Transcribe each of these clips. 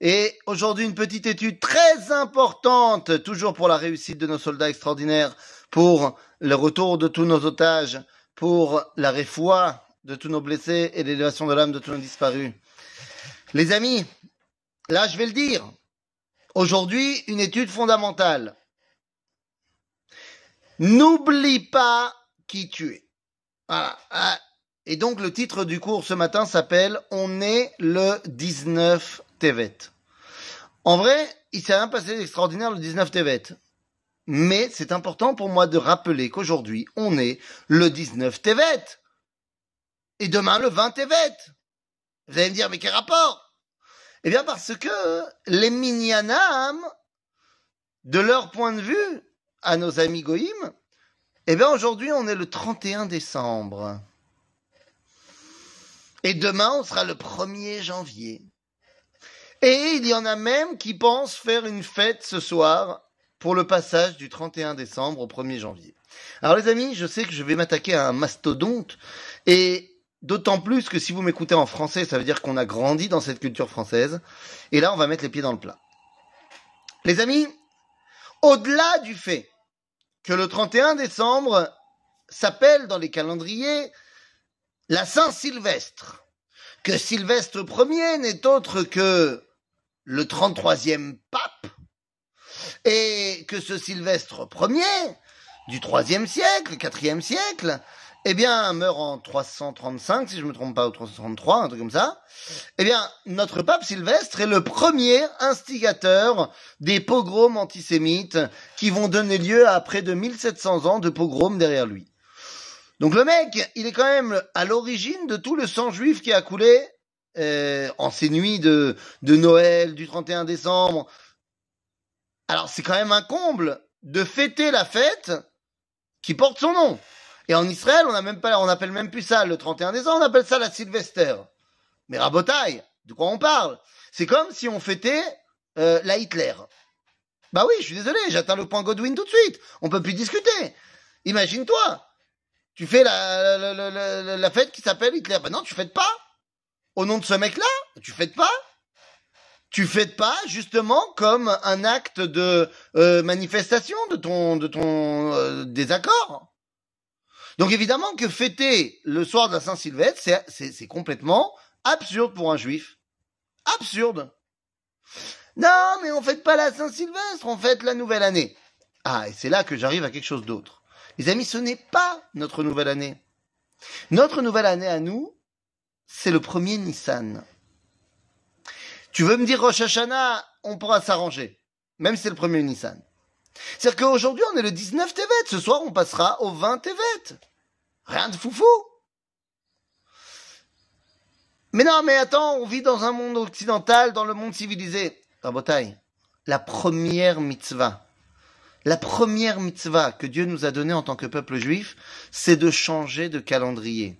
Et aujourd'hui, une petite étude très importante, toujours pour la réussite de nos soldats extraordinaires, pour le retour de tous nos otages, pour la réfoie de tous nos blessés et l'élévation de l'âme de tous nos disparus. Les amis, là, je vais le dire. Aujourd'hui, une étude fondamentale. N'oublie pas qui tu es. Voilà. Et donc le titre du cours ce matin s'appelle On est le 19 Tevet. En vrai, il s'est rien passé d'extraordinaire le 19 Tevet. Mais c'est important pour moi de rappeler qu'aujourd'hui, on est le 19 Tevet. Et demain, le 20 Tevet. Vous allez me dire, mais quel rapport? Eh bien, parce que les Minyanam, de leur point de vue, à nos amis Goïm, eh bien, aujourd'hui, on est le 31 décembre. Et demain, on sera le 1er janvier. Et il y en a même qui pensent faire une fête ce soir pour le passage du 31 décembre au 1er janvier. Alors les amis, je sais que je vais m'attaquer à un mastodonte et d'autant plus que si vous m'écoutez en français, ça veut dire qu'on a grandi dans cette culture française. Et là, on va mettre les pieds dans le plat. Les amis, au-delà du fait que le 31 décembre s'appelle dans les calendriers la Saint-Sylvestre, que Sylvestre Ier n'est autre que le 33e pape, et que ce Sylvestre Ier, du 3e siècle, 4e siècle, eh bien, meurt en 335, si je me trompe pas, ou 333, un truc comme ça. Eh bien, notre pape Sylvestre est le premier instigateur des pogroms antisémites qui vont donner lieu à près de 1700 ans de pogroms derrière lui. Donc le mec, il est quand même à l'origine de tout le sang juif qui a coulé euh, en ces nuits de, de Noël, du 31 décembre. Alors c'est quand même un comble de fêter la fête qui porte son nom. Et en Israël, on a même pas, on plus ça le 31 décembre, on appelle ça la Sylvester. Mais rabotaille, de quoi on parle? C'est comme si on fêtait euh, la Hitler. Bah oui, je suis désolé, j'atteins le point Godwin tout de suite. On peut plus discuter. Imagine-toi, tu fais la, la, la, la fête qui s'appelle Hitler. Ben non, tu fêtes pas. Au nom de ce mec-là, tu fêtes pas. Tu fêtes pas justement comme un acte de euh, manifestation de ton de ton euh, désaccord. Donc évidemment que fêter le soir de la Saint-Sylvestre, c'est, complètement absurde pour un juif. Absurde. Non, mais on fête pas la Saint-Sylvestre, on fête la nouvelle année. Ah, et c'est là que j'arrive à quelque chose d'autre. Les amis, ce n'est pas notre nouvelle année. Notre nouvelle année à nous, c'est le premier Nissan. Tu veux me dire Rosh Hashanah, on pourra s'arranger, même si c'est le premier Nissan. C'est-à-dire qu'aujourd'hui, on est le 19 Tevet. Ce soir, on passera au 20 Tevet. Rien de foufou. Mais non, mais attends, on vit dans un monde occidental, dans le monde civilisé. Rabotai, la première mitzvah, la première mitzvah que Dieu nous a donnée en tant que peuple juif, c'est de changer de calendrier.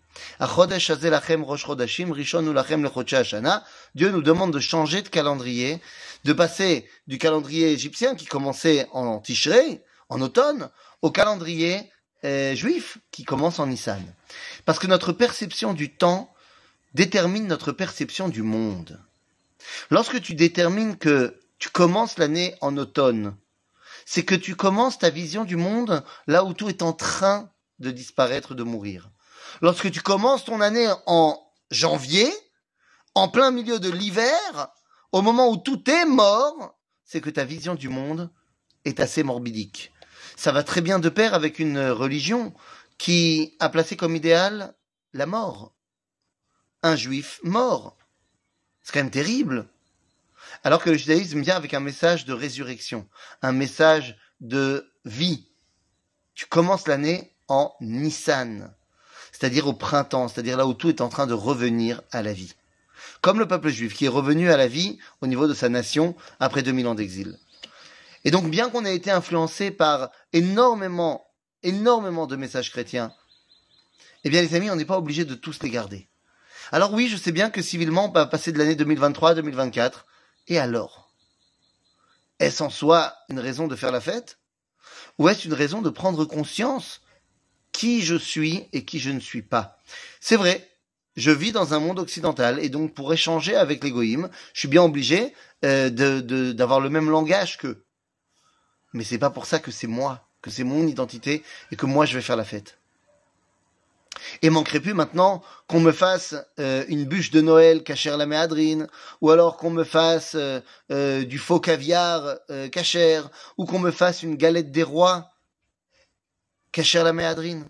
Dieu nous demande de changer de calendrier, de passer du calendrier égyptien qui commençait en Tishrei, en automne, au calendrier euh, juif qui commence en Nissan. Parce que notre perception du temps détermine notre perception du monde. Lorsque tu détermines que tu commences l'année en automne, c'est que tu commences ta vision du monde là où tout est en train de disparaître, de mourir. Lorsque tu commences ton année en janvier, en plein milieu de l'hiver, au moment où tout est mort, c'est que ta vision du monde est assez morbidique. Ça va très bien de pair avec une religion qui a placé comme idéal la mort. Un juif mort. C'est quand même terrible. Alors que le judaïsme vient avec un message de résurrection, un message de vie. Tu commences l'année en Nissan, c'est-à-dire au printemps, c'est-à-dire là où tout est en train de revenir à la vie. Comme le peuple juif qui est revenu à la vie au niveau de sa nation après 2000 ans d'exil. Et donc, bien qu'on ait été influencé par énormément, énormément de messages chrétiens, eh bien, les amis, on n'est pas obligé de tous les garder. Alors oui, je sais bien que civilement, on va passer de l'année 2023 à 2024, et alors? Est-ce en soi une raison de faire la fête? Ou est-ce une raison de prendre conscience qui je suis et qui je ne suis pas? C'est vrai, je vis dans un monde occidental et donc pour échanger avec les goïms, je suis bien obligé euh, d'avoir le même langage qu'eux. Mais c'est pas pour ça que c'est moi, que c'est mon identité et que moi je vais faire la fête. Et manquerait plus maintenant qu'on me fasse euh, une bûche de Noël cachère la méadrine, ou alors qu'on me fasse euh, euh, du faux caviar cachère, ou qu'on me fasse une galette des rois cachère la méadrine.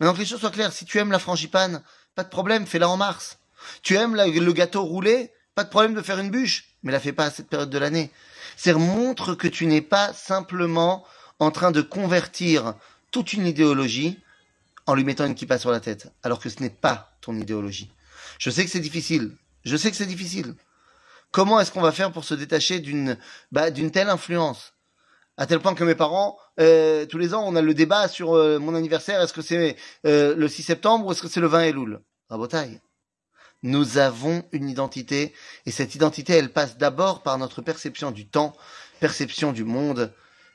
Maintenant que les choses soient claires, si tu aimes la frangipane, pas de problème, fais-la en mars. Tu aimes le gâteau roulé, pas de problème de faire une bûche, mais la fais pas à cette période de l'année. C'est montre que tu n'es pas simplement en train de convertir toute une idéologie en lui mettant une kippa sur la tête, alors que ce n'est pas ton idéologie. Je sais que c'est difficile. Je sais que c'est difficile. Comment est-ce qu'on va faire pour se détacher d'une bah, d'une telle influence? À tel point que mes parents, euh, tous les ans, on a le débat sur euh, mon anniversaire. Est-ce que c'est euh, le 6 septembre ou est-ce que c'est le 20 Elul Rabotaille. Nous avons une identité et cette identité, elle passe d'abord par notre perception du temps, perception du monde.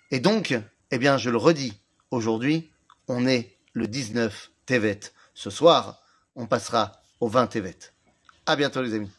Et donc, eh bien, je le redis, aujourd'hui, on est le 19 Tevet. Ce soir, on passera au 20 Tevet. À bientôt les amis.